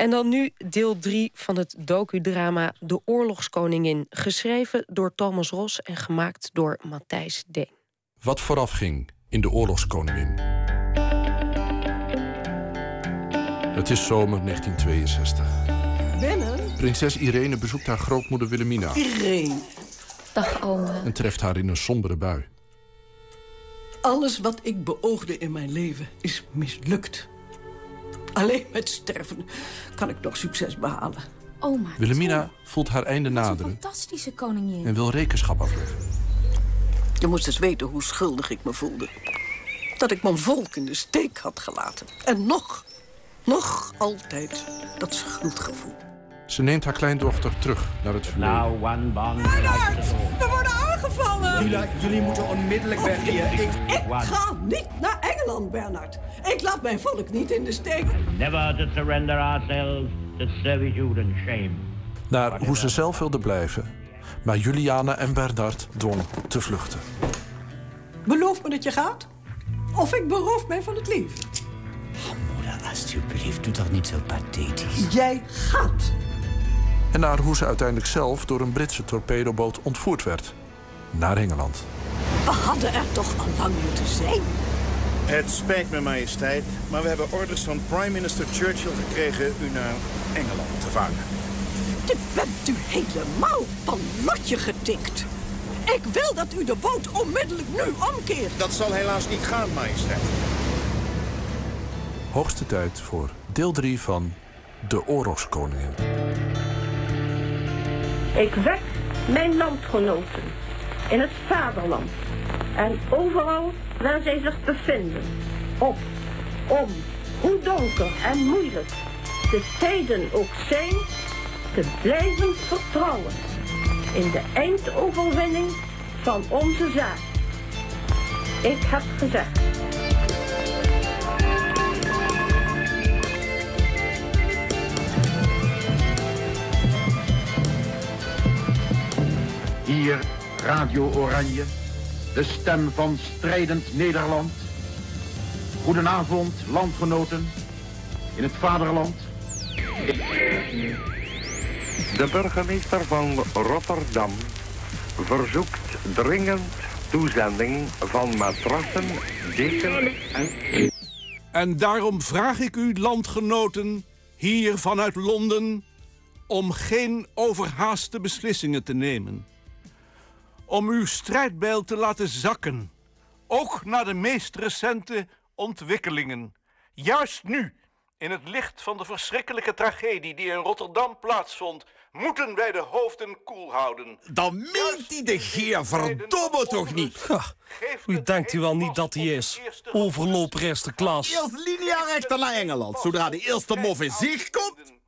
En dan nu deel 3 van het docudrama De Oorlogskoningin. Geschreven door Thomas Ros en gemaakt door Matthijs Deen. Wat vooraf ging in De Oorlogskoningin. Het is zomer 1962. Binnen? Prinses Irene bezoekt haar grootmoeder Wilhelmina. Irene. Dag, oma. En treft haar in een sombere bui. Alles wat ik beoogde in mijn leven is mislukt. Alleen met sterven kan ik nog succes behalen. Oma. Wilhelmina voelt haar einde naderen. Fantastische koningin. En wil rekenschap afleggen. Je moest eens weten hoe schuldig ik me voelde. Dat ik mijn volk in de steek had gelaten. En nog, nog altijd dat schuldgevoel. Ze neemt haar kleindochter terug naar het verleden. Now one bond We worden Jullie, jullie moeten onmiddellijk weg hier. Ik... Ik ga niet naar Engeland, Bernard. Ik laat mijn volk niet in de steek. Never to surrender ourselves to servitude and shame. Naar hoe ze zelf wilde blijven. Maar Juliana en Bernard dwong te vluchten. Beloof me dat je gaat. Of ik beroof mij van het leven. Moeder, alsjeblieft, doe toch niet zo pathetisch. Jij gaat. En naar hoe ze uiteindelijk zelf door een Britse torpedoboot ontvoerd werd. Naar Engeland. We hadden er toch al lang moeten zijn. Het spijt me, majesteit, maar we hebben orders van prime minister Churchill gekregen u naar Engeland te varen. Dit bent u helemaal van lotje getikt. Ik wil dat u de boot onmiddellijk nu omkeert. Dat zal helaas niet gaan, majesteit. Hoogste tijd voor deel 3 van De Oorlogskoningin. Ik wek mijn landgenoten in het vaderland en overal waar zij zich bevinden op om, hoe donker en moeilijk de tijden ook zijn, te blijven vertrouwen in de eindoverwinning van onze zaak. Ik heb gezegd. Hier Radio Oranje, de stem van strijdend Nederland. Goedenavond, landgenoten in het vaderland. De burgemeester van Rotterdam verzoekt dringend toezending van matrassen, dekens en... En daarom vraag ik u, landgenoten, hier vanuit Londen... om geen overhaaste beslissingen te nemen. Om uw strijdbijl te laten zakken. Ook naar de meest recente ontwikkelingen. Juist nu, in het licht van de verschrikkelijke tragedie die in Rotterdam plaatsvond... moeten wij de hoofden koel houden. Dan meent hij de geer verdomme toch niet? Wie denkt u wel niet dat hij is? Overloper eerste klas. Eerst linea rechter naar Engeland. Zodra de eerste mof in zicht komt...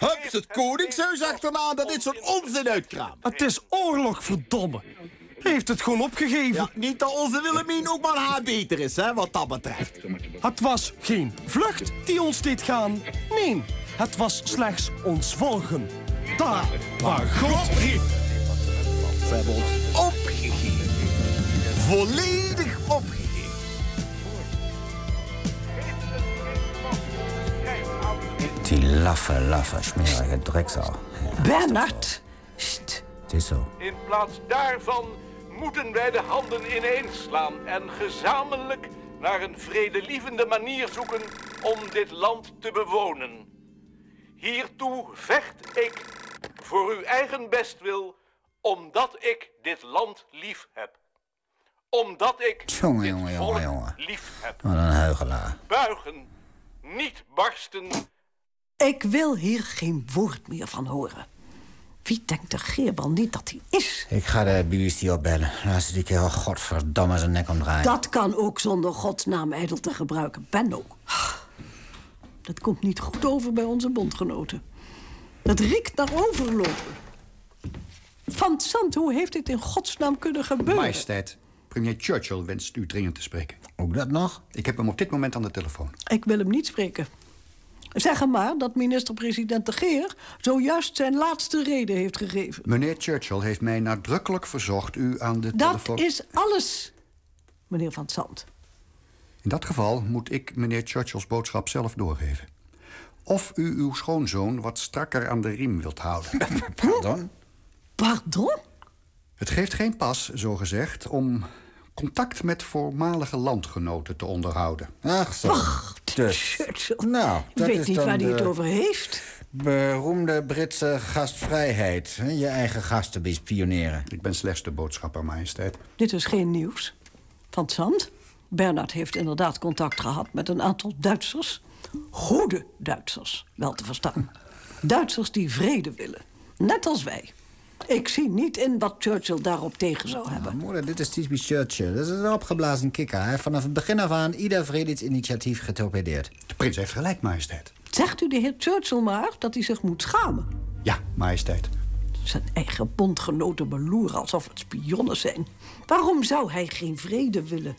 Hups het koningshuis achterna dat dit soort onzin uitkraamt. Het is oorlog, verdomme. Heeft het gewoon opgegeven. Ja, niet dat onze Willemien ook maar haar beter is, hè, wat dat betreft. Het was geen vlucht die ons deed gaan. Nee, het was slechts ons volgen. Daar waar God riep. Ze hebben ons opgegeven. Volledig opgegeven. Die laffe, laffe, smerige drekzaal. Bernard. Het is zo. In plaats daarvan moeten wij de handen ineenslaan en gezamenlijk naar een vredelievende manier zoeken om dit land te bewonen. Hiertoe vecht ik voor uw eigen bestwil, omdat ik dit land lief heb. Omdat ik Jongen, dit jongen, volk jongen, jongen. lief heb. Wat een heugelaar. Buigen, niet barsten. Ik wil hier geen woord meer van horen. Wie denkt de geer wel niet dat hij is? Ik ga de BBC opbellen. Laat ze die kerel godverdomme zijn nek omdraaien. Dat kan ook zonder godsnaam ijdel te gebruiken. Benno. Dat komt niet goed over bij onze bondgenoten. Dat riekt naar overlopen. Van Sant, hoe heeft dit in godsnaam kunnen gebeuren? Majesteit, premier Churchill wenst u dringend te spreken. Ook dat nog? Ik heb hem op dit moment aan de telefoon. Ik wil hem niet spreken. Zeg hem maar dat minister-president de Geer... zojuist zijn laatste reden heeft gegeven. Meneer Churchill heeft mij nadrukkelijk verzocht u aan de Dat telefoon... is alles, meneer Van Sant. In dat geval moet ik meneer Churchills boodschap zelf doorgeven. of u uw schoonzoon wat strakker aan de riem wilt houden. Pardon? Pardon? Het geeft geen pas, zogezegd, om contact met voormalige landgenoten te onderhouden. Ach zo. Dus, Churchill. nou, Ik dat weet is niet dan waar hij het over heeft. Beroemde Britse gastvrijheid. hè? Je eigen gasten bespioneren. Ik ben slechts de boodschapper, majesteit. Dit is geen nieuws. Van het zand. Bernard heeft inderdaad contact gehad met een aantal Duitsers. Goede Duitsers, wel te verstaan. Duitsers die vrede willen. Net als wij. Ik zie niet in wat Churchill daarop tegen zou hebben. Moeder, dit is typisch Churchill. Dat is een opgeblazen kikker. Hij heeft vanaf het begin af aan ieder vredesinitiatief getorpedeerd. De prins heeft gelijk, majesteit. Zegt u de heer Churchill maar dat hij zich moet schamen. Ja, majesteit. Zijn eigen bondgenoten beloeren alsof het spionnen zijn. Waarom zou hij geen vrede willen?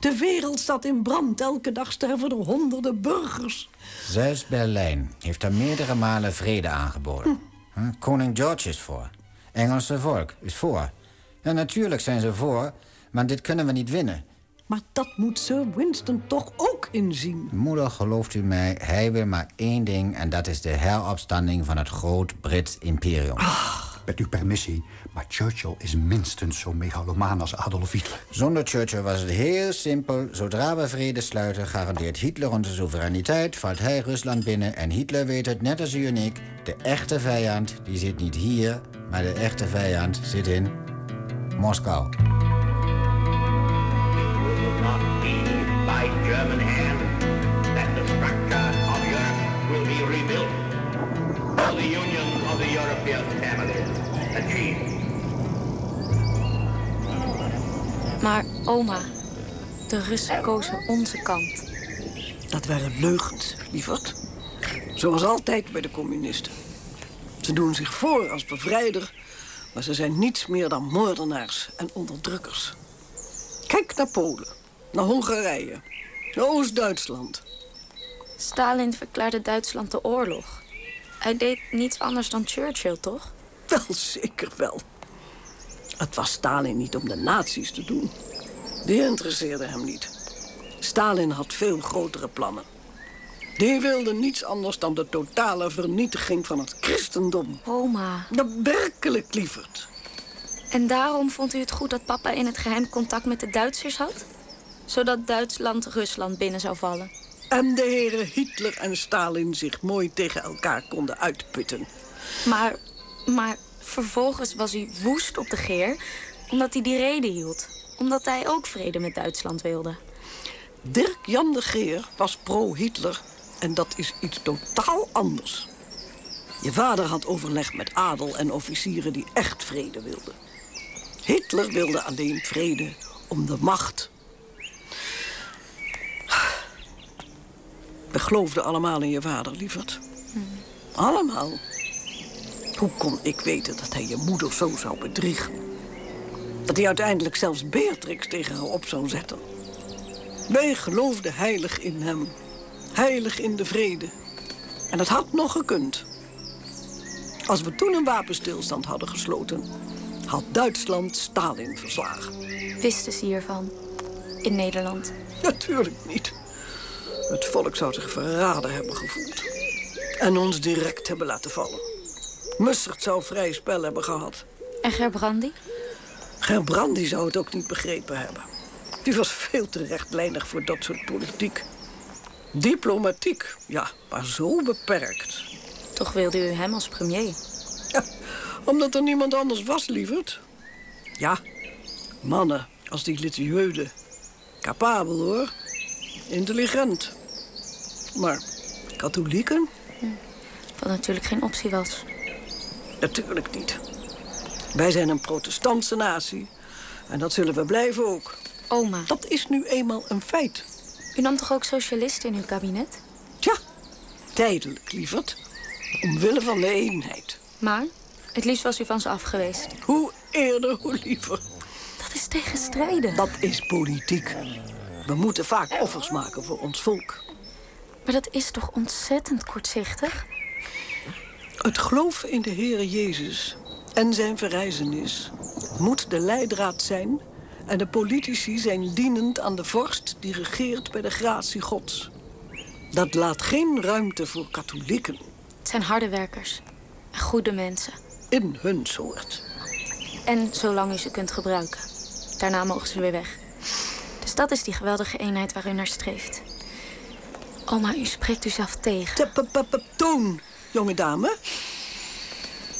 De wereld staat in brand. Elke dag sterven er honderden burgers. Zelfs Berlijn heeft er meerdere malen vrede aangeboden. Hm, Koning George is voor. Engelse volk is voor. Ja, natuurlijk zijn ze voor, maar dit kunnen we niet winnen. Maar dat moet Sir Winston toch ook inzien. Moeder, gelooft u mij, hij wil maar één ding... en dat is de heropstanding van het groot Brits imperium. Met uw permissie, maar Churchill is minstens zo megalomaan als Adolf Hitler. Zonder Churchill was het heel simpel. Zodra we vrede sluiten, garandeert Hitler onze soevereiniteit... valt hij Rusland binnen en Hitler weet het, net als u en ik... de echte vijand, die zit niet hier... maar de echte vijand zit in Moskou. not be by German Maar oma, de Russen kozen onze kant. Dat waren leugens, lieverd. Zoals altijd bij de communisten. Ze doen zich voor als bevrijder, maar ze zijn niets meer dan moordenaars en onderdrukkers. Kijk naar Polen, naar Hongarije, naar Oost-Duitsland. Stalin verklaarde Duitsland de oorlog. Hij deed niets anders dan Churchill, toch? Wel, zeker wel. Het was Stalin niet om de nazi's te doen. Die interesseerde hem niet. Stalin had veel grotere plannen. Die wilde niets anders dan de totale vernietiging van het christendom. Oma. Ja, werkelijk, lieverd. En daarom vond u het goed dat papa in het geheim contact met de Duitsers had? Zodat Duitsland Rusland binnen zou vallen. En de heren Hitler en Stalin zich mooi tegen elkaar konden uitputten. Maar, maar vervolgens was u woest op de Geer... omdat hij die reden hield. Omdat hij ook vrede met Duitsland wilde. Dirk Jan de Geer was pro-Hitler en dat is iets totaal anders. Je vader had overleg met adel en officieren die echt vrede wilden. Hitler wilde alleen vrede om de macht. We geloofden allemaal in je vader, lieverd. Allemaal. Hoe kon ik weten dat hij je moeder zo zou bedriegen? Dat hij uiteindelijk zelfs Beatrix tegen haar op zou zetten. Wij geloofden heilig in hem. Heilig in de vrede. En het had nog gekund. Als we toen een wapenstilstand hadden gesloten... had Duitsland Stalin verslagen. Wisten ze hiervan? In Nederland? Natuurlijk niet. Het volk zou zich verraden hebben gevoeld. En ons direct hebben laten vallen. Mussert zou vrij spel hebben gehad. En Gerbrandi? Gerbrandi zou het ook niet begrepen hebben. Die was veel te rechtlijnig voor dat soort politiek. Diplomatiek, ja, maar zo beperkt. Toch wilde u hem als premier? Ja, omdat er niemand anders was, lieverd. Ja, mannen als die Litieude. Capabel, hoor. Intelligent. Maar katholieken? Wat natuurlijk geen optie was. Natuurlijk niet. Wij zijn een protestantse natie. En dat zullen we blijven ook. Oma. Dat is nu eenmaal een feit. U nam toch ook socialisten in uw kabinet? Tja, tijdelijk, lieverd. Omwille van de eenheid. Maar het liefst was u van ze af geweest. Hoe eerder, hoe liever. Dat is tegenstrijdig. Dat is politiek. We moeten vaak offers maken voor ons volk. Maar dat is toch ontzettend kortzichtig? Het geloof in de Heere Jezus en zijn verrijzenis moet de leidraad zijn... en de politici zijn dienend aan de vorst die regeert bij de gratie gods. Dat laat geen ruimte voor katholieken. Het zijn harde werkers. En goede mensen. In hun soort. En zolang u ze kunt gebruiken. Daarna mogen ze weer weg. Dus dat is die geweldige eenheid waar u naar streeft. Oma, u spreekt u zelf tegen. Toon, jonge dame.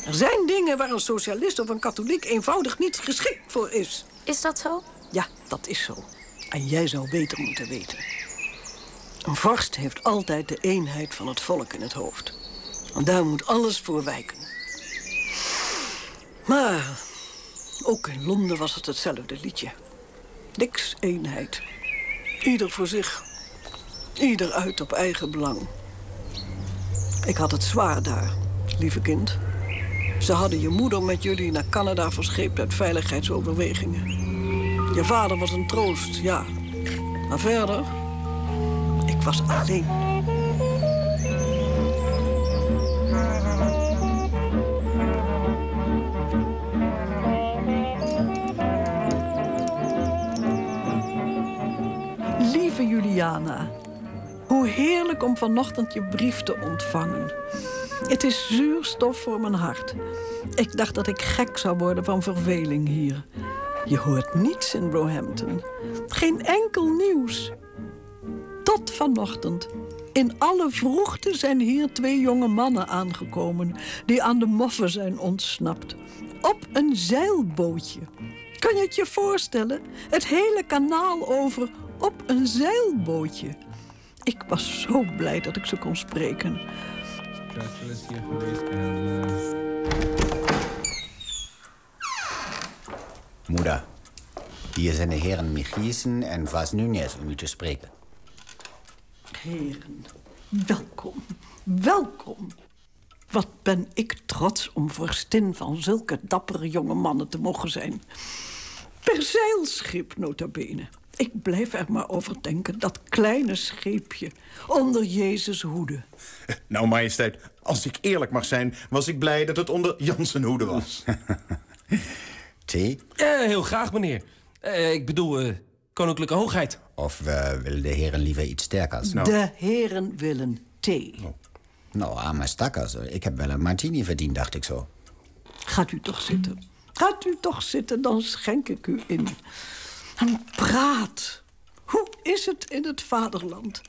Er zijn dingen waar een socialist of een katholiek eenvoudig niet geschikt voor is. Is dat zo? Ja, dat is zo. En jij zou beter moeten weten. Een vorst heeft altijd de eenheid van het volk in het hoofd. En daar moet alles voor wijken. Maar ook in Londen was het hetzelfde liedje. Niks eenheid. Ieder voor zich. Ieder uit op eigen belang. Ik had het zwaar daar, lieve kind. Ze hadden je moeder met jullie naar Canada verscheept uit veiligheidsoverwegingen. Je vader was een troost, ja. Maar verder, ik was alleen. Lieve Juliana, hoe heerlijk om vanochtend je brief te ontvangen. Het is zuurstof voor mijn hart. Ik dacht dat ik gek zou worden van verveling hier. Je hoort niets in Roehampton. Geen enkel nieuws. Tot vanochtend. In alle vroegte zijn hier twee jonge mannen aangekomen... die aan de moffen zijn ontsnapt. Op een zeilbootje. Kan je het je voorstellen? Het hele kanaal over op een zeilbootje. Ik was zo blij dat ik ze kon spreken. Churchill is hier geweest en... eh, Moeder, hier zijn de heren Michielsen en Vas Nunez om u te spreken. Heren, welkom, welkom. Wat ben ik trots om vorstin van zulke dappere jonge mannen te mogen zijn. Per zeilschip, nota bene. Ik blijf er maar over denken, dat kleine scheepje onder Jezus hoede. Nou, majesteit, als ik eerlijk mag zijn... was ik blij dat het onder Jansen hoede was. Thee? Eh, heel graag, meneer. Eh, ik bedoel, eh, koninklijke hoogheid. Of eh, willen de heren liever iets sterkers? De heren willen thee. Nou, arme stakkers. Ik heb wel een martini verdiend, dacht ik zo. Gaat u toch zitten. Gaat u toch zitten, dan schenk ik u in. En praat. Hoe is het in het vaderland?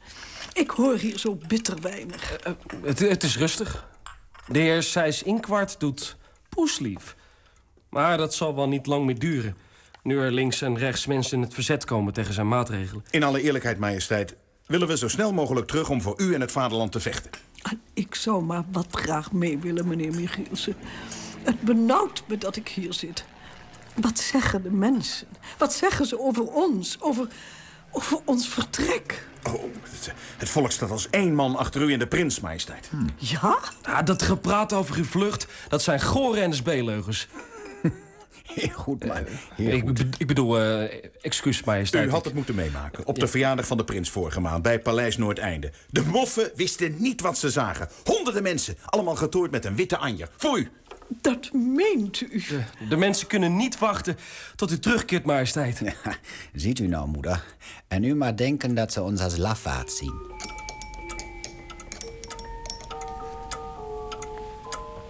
Ik hoor hier zo bitter weinig. Het, het is rustig. De heer Sijs Inkwart doet poeslief. Maar dat zal wel niet lang meer duren. Nu er links en rechts mensen in het verzet komen tegen zijn maatregelen. In alle eerlijkheid, majesteit... willen we zo snel mogelijk terug om voor u en het vaderland te vechten. Ik zou maar wat graag mee willen, meneer Michielsen. Het benauwt me dat ik hier zit. Wat zeggen de mensen? Wat zeggen ze over ons? Over, over ons vertrek? Oh, het, het volk staat als één man achter u en de prins, majesteit. Ja? Ah, dat gepraat over uw vlucht, dat zijn gore NSB-leugens. Heel goed, maar... ik, be- ik bedoel, eh excuus, majesteit. U had het moeten meemaken. Op de verjaardag van de prins vorige maand bij Paleis Noordeinde. De moffen wisten niet wat ze zagen. Honderden mensen, allemaal getooid met een witte anjer. Voor u. Dat meent u. De, de mensen kunnen niet wachten tot u terugkeert, majesteit. Ziet u nou, moeder? En u maar denken dat ze ons als lafaard zien.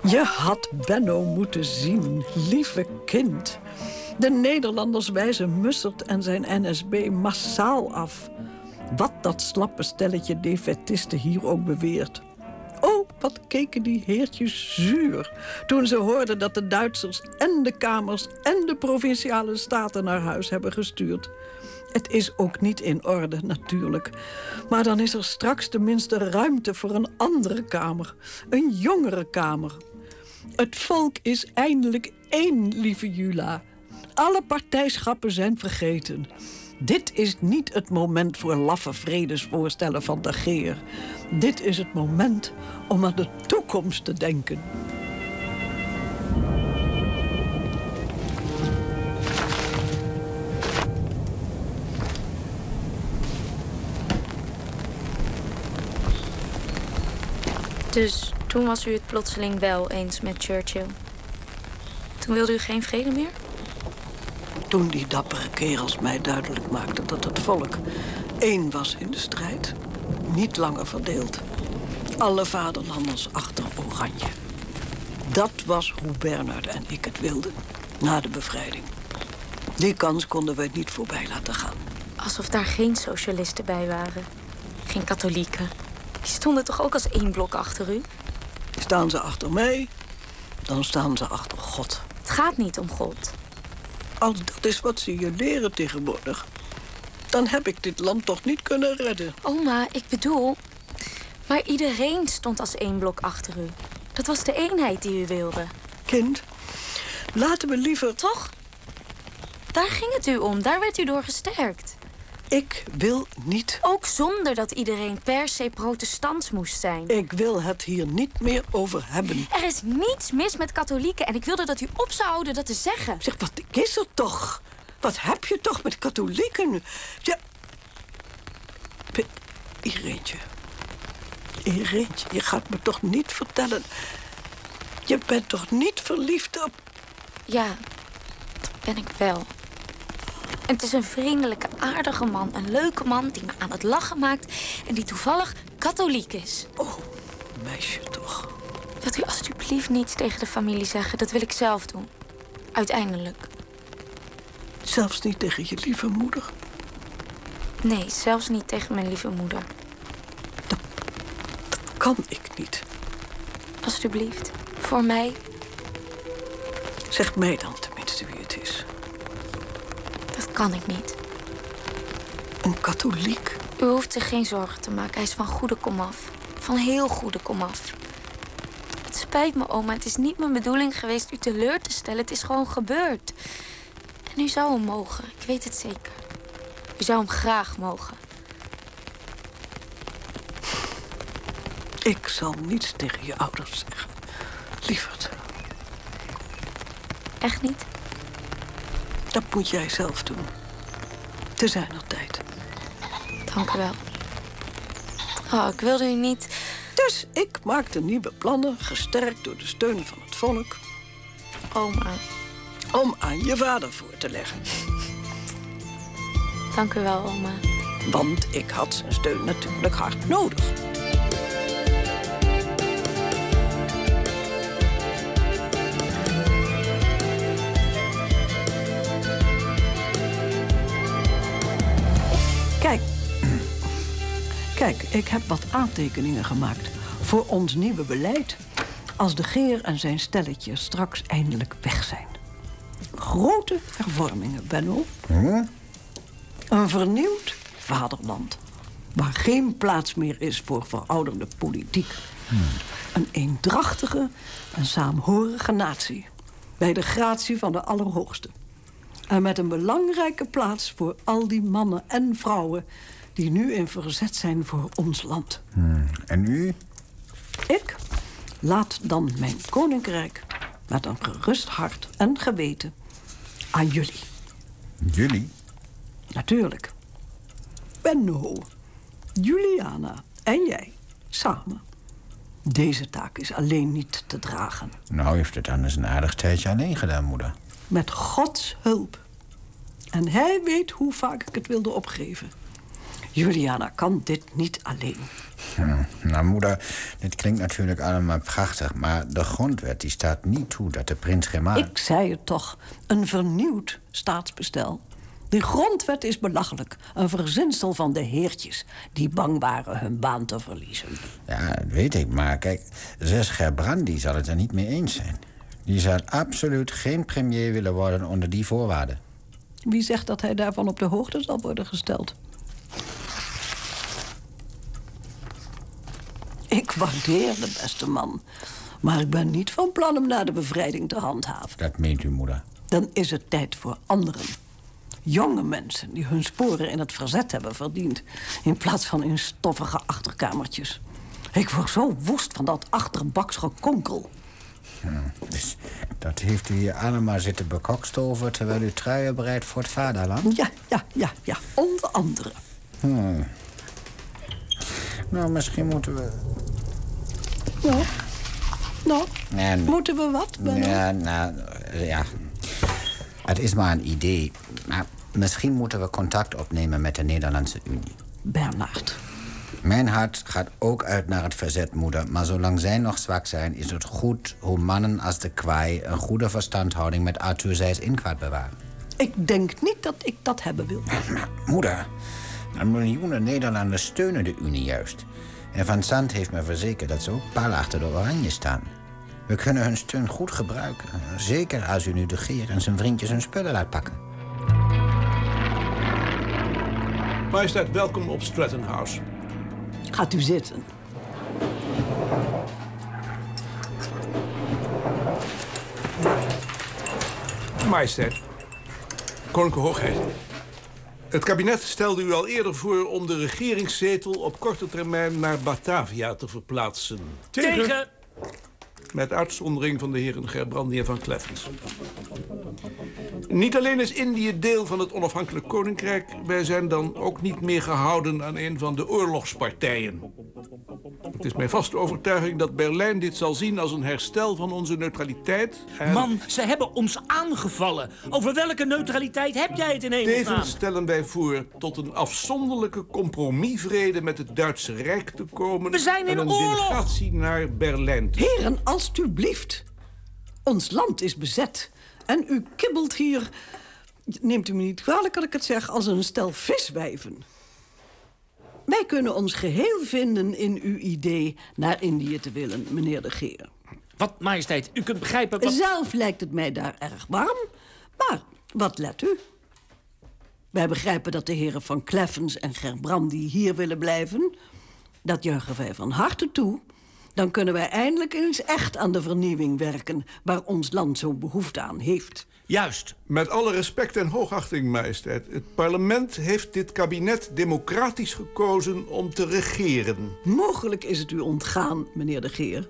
Je had Benno moeten zien, lieve kind. De Nederlanders wijzen Mussert en zijn NSB massaal af. Wat dat slappe stelletje defetisten hier ook beweert. Wat keken die heertjes zuur... toen ze hoorden dat de Duitsers en de Kamers... en de Provinciale Staten naar huis hebben gestuurd. Het is ook niet in orde, natuurlijk. Maar dan is er straks tenminste ruimte voor een andere kamer. Een jongere kamer. Het volk is eindelijk één, lieve Jula. Alle partijschappen zijn vergeten. Dit is niet het moment voor laffe vredesvoorstellen van de Geer. Dit is het moment om aan de toekomst te denken. Dus toen was u het plotseling wel eens met Churchill. Toen wilde u geen vrede meer? Toen die dappere kerels mij duidelijk maakten dat het volk één was in de strijd. niet langer verdeeld. Alle vaderlanders achter Oranje. Dat was hoe Bernard en ik het wilden. Na de bevrijding. Die kans konden we het niet voorbij laten gaan. Alsof daar geen socialisten bij waren. Geen katholieken. Die stonden toch ook als één blok achter u? Staan ze achter mij, dan staan ze achter God. Het gaat niet om God. Als dat is wat ze je leren tegenwoordig... dan heb ik dit land toch niet kunnen redden. Oma, ik bedoel... Maar iedereen stond als één blok achter u. Dat was de eenheid die u wilde. Kind, laten we liever... Toch? Daar ging het u om. Daar werd u door gesterkt. Ik wil niet. Ook zonder dat iedereen per se protestants moest zijn. Ik wil het hier niet meer over hebben. Er is niets mis met katholieken en ik wilde dat u op zou houden dat te zeggen. Zeg, wat is er toch? Wat heb je toch met katholieken? Ja... P- Ireentje. Ireentje, je gaat me toch niet vertellen... Je bent toch niet verliefd op... Ja, dat ben ik wel. En het is een vriendelijke, aardige man. Een leuke man die me aan het lachen maakt... en die toevallig katholiek is. Oh, meisje toch. Wilt u alstublieft niets tegen de familie zeggen? Dat wil ik zelf doen. Uiteindelijk. Zelfs niet tegen je lieve moeder? Nee, zelfs niet tegen mijn lieve moeder. Kan ik niet. Alsjeblieft. Voor mij. Zeg mij dan tenminste wie het is. Kan ik niet. Een katholiek? U hoeft zich geen zorgen te maken. Hij is van goede komaf. Van heel goede komaf. Het spijt me, oma. Het is niet mijn bedoeling geweest u teleur te stellen. Het is gewoon gebeurd. En u zou hem mogen. Ik weet het zeker. U zou hem graag mogen. Ik zal niets tegen je ouders zeggen. Lieverd. Echt niet? Dat moet jij zelf doen. Te zijn nog tijd. Dank u wel. Oh, ik wilde u niet... Dus ik maakte nieuwe plannen, gesterkt door de steun van het volk. Oma. Om aan je vader voor te leggen. Dank u wel, oma. Want ik had zijn steun natuurlijk hard nodig. Kijk. Kijk, ik heb wat aantekeningen gemaakt voor ons nieuwe beleid. Als de Geer en zijn stelletje straks eindelijk weg zijn. Grote hervormingen, Benno. Een vernieuwd vaderland. Waar geen plaats meer is voor verouderde politiek. Een eendrachtige en saamhorige natie. Bij de gratie van de Allerhoogste. En met een belangrijke plaats voor al die mannen en vrouwen... die nu in verzet zijn voor ons land. En u? Ik laat dan mijn koninkrijk met een gerust hart en geweten aan jullie. Jullie? Natuurlijk. Benno, Juliana en jij samen. Deze taak is alleen niet te dragen. Nou heeft het dan eens een aardig tijdje alleen gedaan, moeder. Met Gods hulp. En hij weet hoe vaak ik het wilde opgeven. Juliana kan dit niet alleen. Hm, Nou, moeder, dit klinkt natuurlijk allemaal prachtig... maar de grondwet die staat niet toe dat de prins geen Ik zei het toch. Een vernieuwd staatsbestel. Die grondwet is belachelijk. Een verzinsel van de heertjes... die bang waren hun baan te verliezen. Ja, dat weet ik, maar kijk, zes Gerbrandi zal het er niet mee eens zijn. Die zal absoluut geen premier willen worden onder die voorwaarden. Wie zegt dat hij daarvan op de hoogte zal worden gesteld? Ik waardeer de beste man. Maar ik ben niet van plan hem na de bevrijding te handhaven. Dat meent uw moeder. Dan is het tijd voor anderen. Jonge mensen die hun sporen in het verzet hebben verdiend... in plaats van in stoffige achterkamertjes. Ik word zo woest van dat achterbaks dus dat heeft u hier allemaal zitten bekokstoven... terwijl u truien bereidt voor het vaderland? Ja, ja, ja, ja. Onder andere. Hmm. Nou, misschien moeten we... Nou, nou moeten we wat, Benno? Ja, nou, ja. Het is maar een idee. Maar misschien moeten we contact opnemen met de Nederlandse Unie. Bernard, Mijn hart gaat ook uit naar het verzet, moeder. Maar zolang zij nog zwak zijn, is het goed hoe mannen als de kwaai... een goede verstandhouding met Arthur Zijs Inkwart bewaren. Ik denk niet dat ik dat hebben wil. Moeder, een miljoenen Nederlanders steunen de Unie juist. En Van Sant heeft me verzekerd dat ze ook pal achter de Oranje staan. We kunnen hun steun goed gebruiken. Zeker als u nu de Geer en zijn vriendjes hun spullen laat pakken. Majesteit, welkom op Stratton House. Gaat u zitten. Majesteit, Koninklijke Hoogheid. Het kabinet stelde u al eerder voor om de regeringszetel op korte termijn naar Batavia te verplaatsen. Tegen. Met uitzondering van de heren Gerbrandi en van Kleffens. Niet alleen is Indië deel van het onafhankelijk koninkrijk... wij zijn dan ook niet meer gehouden aan een van de oorlogspartijen. Het is mijn vaste overtuiging dat Berlijn dit zal zien als een herstel van onze neutraliteit. En... Man, ze hebben ons aangevallen. Over welke neutraliteit heb jij het in hemelsnaam? Tevens stellen wij voor tot een afzonderlijke compromisvrede met het Duitse Rijk te komen. We zijn in en een oorlog! delegatie naar Berlijn te Heren, alstublieft. Ons land is bezet. En u kibbelt hier, neemt u me niet kwalijk dat ik het zeg, als een stel viswijven. Wij kunnen ons geheel vinden in uw idee naar Indië te willen, meneer de Geer. Wat, majesteit, u kunt begrijpen wat... Zelf lijkt het mij daar erg warm. Maar wat let u? Wij begrijpen dat de heren van Kleffens en Gerbrandi hier willen blijven. Dat juichen wij van harte toe. Dan kunnen wij eindelijk eens echt aan de vernieuwing werken... waar ons land zo'n behoefte aan heeft. Juist. Met alle respect en hoogachting, majesteit. Het parlement heeft dit kabinet democratisch gekozen om te regeren. Mogelijk is het u ontgaan, meneer de Geer.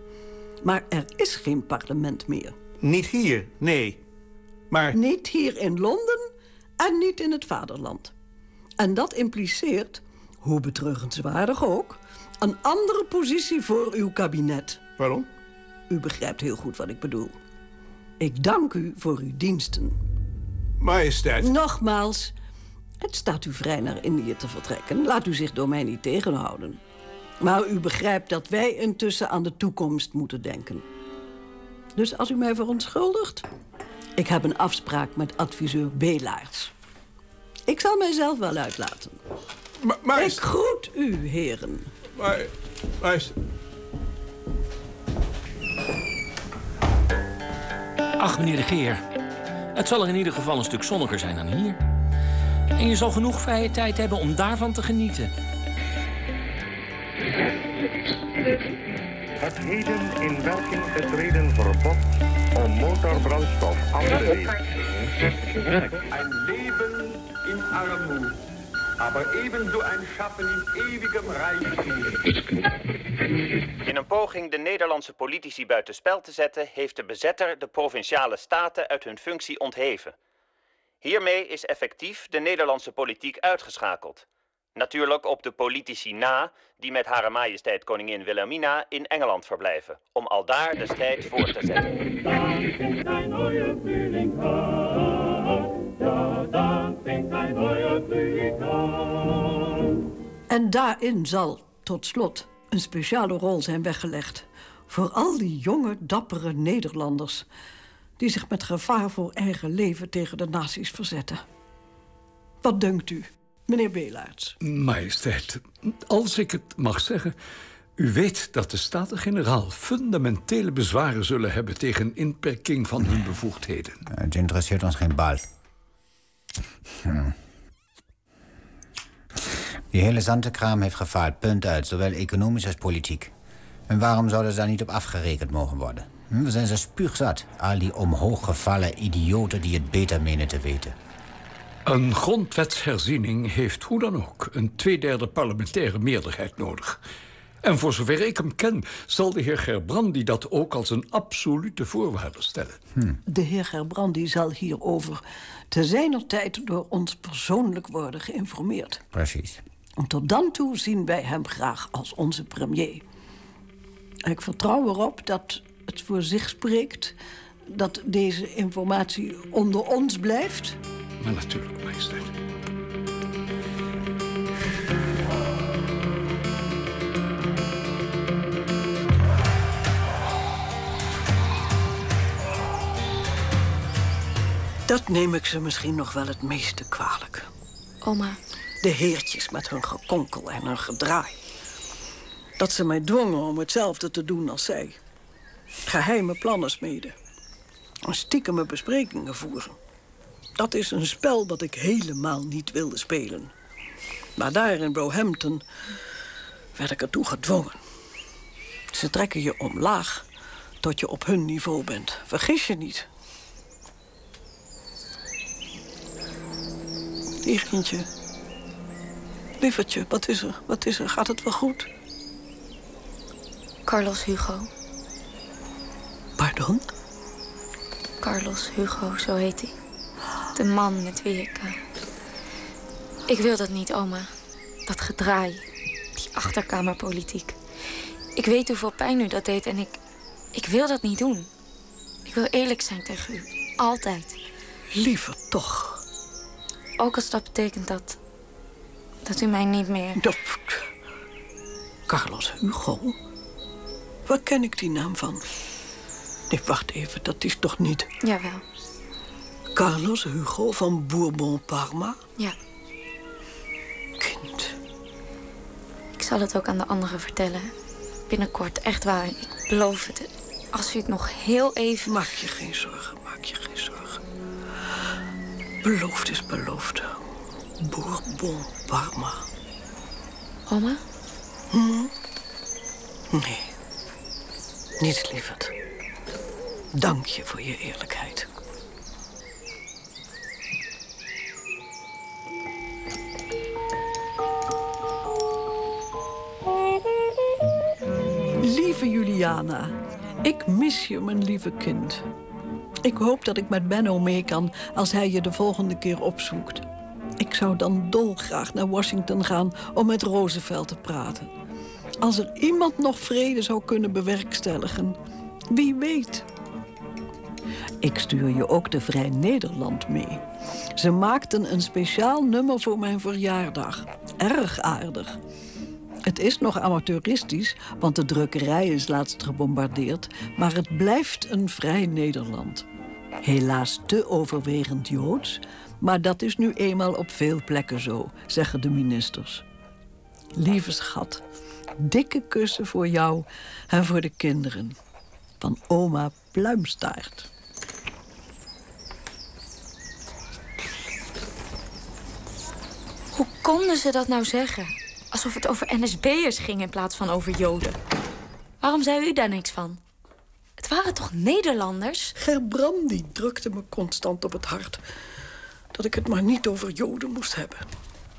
Maar er is geen parlement meer. Niet hier, nee. Maar... Niet hier in Londen en niet in het vaderland. En dat impliceert, hoe betreurenswaardig ook... een andere positie voor uw kabinet. Waarom? U begrijpt heel goed wat ik bedoel. Ik dank u voor uw diensten. Majesteit. Nogmaals, het staat u vrij naar Indië te vertrekken. Laat u zich door mij niet tegenhouden. Maar u begrijpt dat wij intussen aan de toekomst moeten denken. Dus als u mij verontschuldigt... ik heb een afspraak met adviseur Belaerts. Ik zal mijzelf wel uitlaten. Maar, Ik groet u, heren. Maar. Ach, meneer de Geer. Het zal er in ieder geval een stuk zonniger zijn dan hier. En je zal genoeg vrije tijd hebben om daarvan te genieten. Het heden in werking getreden verbod om motorbrandstof aan te leveren. Ein Leben in Armut, aber ebenso ein Schaffen in ewigem Reichtum. In een poging de Nederlandse politici buitenspel te zetten, heeft de bezetter de provinciale staten uit hun functie ontheven. Hiermee is effectief de Nederlandse politiek uitgeschakeld. Natuurlijk op de politici na die met Hare Majesteit Koningin Wilhelmina in Engeland verblijven, om aldaar de strijd voor te zetten. En daarin zal, tot slot, een speciale rol zijn weggelegd... voor al die jonge, dappere Nederlanders... die zich met gevaar voor eigen leven tegen de nazi's verzetten. Wat denkt u, meneer Belaerts? Majesteit, als ik het mag zeggen... u weet dat de Staten-Generaal fundamentele bezwaren zullen hebben... tegen inperking van hun bevoegdheden. Het interesseert ons geen bal. Hm. Die hele zantenkraam heeft gefaald, punt uit. Zowel economisch als politiek. En waarom zouden ze daar niet op afgerekend mogen worden? Hm, We zijn ze spuugzat. Al die omhooggevallen idioten die het beter menen te weten. Een grondwetsherziening heeft hoe dan ook een tweederde parlementaire meerderheid nodig. En voor zover ik hem ken, zal de heer Gerbrandi dat ook als een absolute voorwaarde stellen. De heer Gerbrandi zal hierover te zijner tijd door ons persoonlijk worden geïnformeerd. Precies. En tot dan toe zien wij hem graag als onze premier. Ik vertrouw erop dat het voor zich spreekt dat deze informatie onder ons blijft. Maar natuurlijk, majesteit. Dat neem ik ze misschien nog wel het meeste kwalijk. Oma, de heertjes met hun gekonkel en hun gedraai. Dat ze mij dwongen om hetzelfde te doen als zij. Geheime plannen smeden. En stiekeme besprekingen voeren. Dat is een spel dat ik helemaal niet wilde spelen. Maar daar in Roehampton werd ik ertoe gedwongen. Ze trekken je omlaag tot je op hun niveau bent. Vergis je niet. Hier. Lievertje, wat is er? Wat is er? Gaat het wel goed? Carlos Hugo. Pardon? Carlos Hugo, zo heet hij. De man met wie ik... eh, Ik wil dat niet, oma. Dat gedraai. Die achterkamerpolitiek. Ik weet hoeveel pijn u dat deed en ik... Ik wil dat niet doen. Ik wil eerlijk zijn tegen u. Altijd. Liever toch. Ook als dat betekent dat... Dat u mij niet meer... Dat... Carlos Hugo? Waar ken ik die naam van? Nee, wacht even, dat is toch niet... Jawel. Carlos Hugo van Bourbon-Parma? Ja. Kind. Ik zal het ook aan de anderen vertellen. Binnenkort, echt waar. Ik beloof het. Als u het nog heel even... Maak je geen zorgen, maak je geen zorgen. Beloofd is beloofd. Bourbon-Parma. Oma? Hm? Nee. Niets, lieverd. Dank je voor je eerlijkheid. Lieve Juliana, ik mis je, mijn lieve kind. Ik hoop dat ik met Benno mee kan als hij je de volgende keer opzoekt. Ik zou dan dolgraag naar Washington gaan om met Roosevelt te praten. Als er iemand nog vrede zou kunnen bewerkstelligen, wie weet. Ik stuur je ook de Vrij Nederland mee. Ze maakten een speciaal nummer voor mijn verjaardag. Erg aardig. Het is nog amateuristisch, want de drukkerij is laatst gebombardeerd... maar het blijft een vrij Nederland. Helaas te overwegend Joods, maar dat is nu eenmaal op veel plekken zo, zeggen de ministers. Lieve schat, dikke kussen voor jou en voor de kinderen. Van oma Pluimstaart. Hoe konden ze dat nou zeggen? Alsof het over NSB'ers ging in plaats van over Joden. Waarom zei u daar niks van? Het waren toch Nederlanders? Gerbrandi drukte me constant op het hart dat ik het maar niet over Joden moest hebben.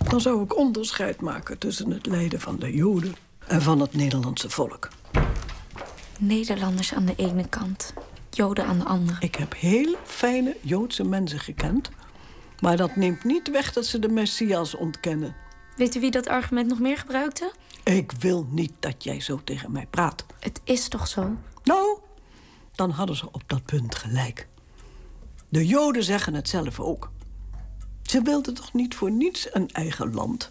Dan zou ik onderscheid maken tussen het lijden van de Joden en van het Nederlandse volk. Nederlanders aan de ene kant, Joden aan de andere. Ik heb heel fijne Joodse mensen gekend, maar dat neemt niet weg dat ze de Messias ontkennen. Weet u wie dat argument nog meer gebruikte? Ik wil niet dat jij zo tegen mij praat. Het is toch zo? Nou, dan hadden ze op dat punt gelijk. De Joden zeggen het zelf ook. Ze wilden toch niet voor niets een eigen land?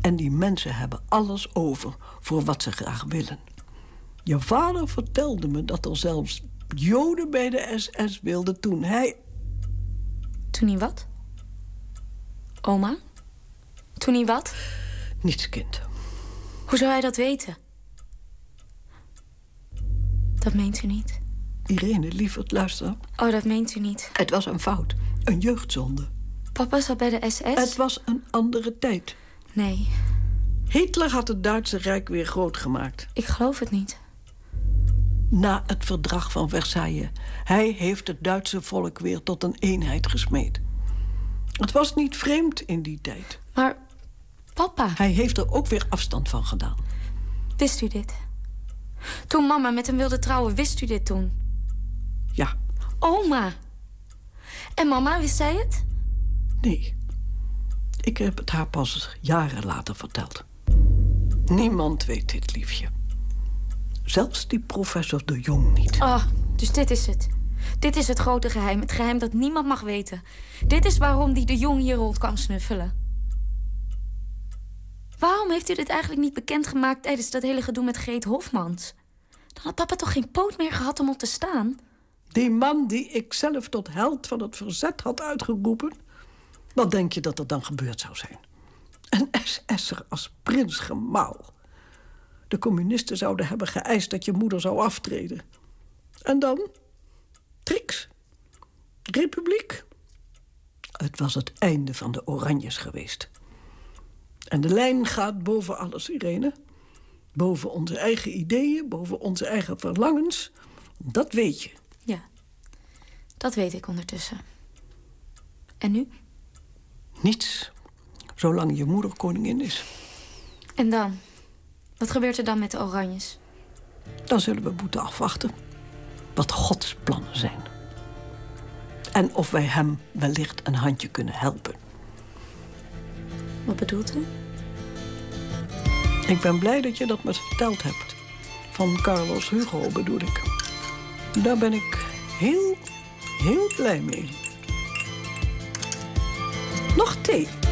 En die mensen hebben alles over voor wat ze graag willen. Je vader vertelde me dat er zelfs Joden bij de SS wilden toen hij. Toen hij wat? Oma? Toen hij wat? Niets, kind. Hoe zou hij dat weten? Dat meent u niet. Irene, lieverd, luister. Oh, dat meent u niet. Het was een fout. Een jeugdzonde. Papa zat bij de SS? Het was een andere tijd. Nee. Hitler had het Duitse Rijk weer groot gemaakt. Ik geloof het niet. Na het verdrag van Versailles. Hij heeft het Duitse volk weer tot een eenheid gesmeed. Het was niet vreemd in die tijd. Maar papa... Hij heeft er ook weer afstand van gedaan. Wist u dit? Toen mama met hem wilde trouwen, wist u dit toen? Ja. Oma. En mama, wist zij het? Nee. Ik heb het haar pas jaren later verteld. Niemand weet dit, liefje. Zelfs die professor de Jong niet. Oh, dus dit is het. Dit is het grote geheim. Het geheim dat niemand mag weten. Dit is waarom die de Jong hier rond kwam snuffelen. Waarom heeft u dit eigenlijk niet bekendgemaakt tijdens dat hele gedoe met Greet Hofmans? Dan had papa toch geen poot meer gehad om op te staan? Die man die ik zelf tot held van het verzet had uitgeroepen. Wat denk je dat er dan gebeurd zou zijn? Een SS'er als prins gemaal. De communisten zouden hebben geëist dat je moeder zou aftreden. En dan? Triks. Republiek. Het was het einde van de Oranjes geweest. En de lijn gaat boven alles, Irene. Boven onze eigen ideeën, boven onze eigen verlangens. Dat weet je. Ja, dat weet ik ondertussen. En nu? Niets. Zolang je moeder koningin is. En dan? Wat gebeurt er dan met de Oranjes? Dan zullen we moeten afwachten. Wat Gods plannen zijn. En of wij hem wellicht een handje kunnen helpen. Wat bedoelt u? Ik ben blij dat je dat me verteld hebt. Van Carlos Hugo bedoel ik. Daar ben ik heel, heel blij mee. Nog thee?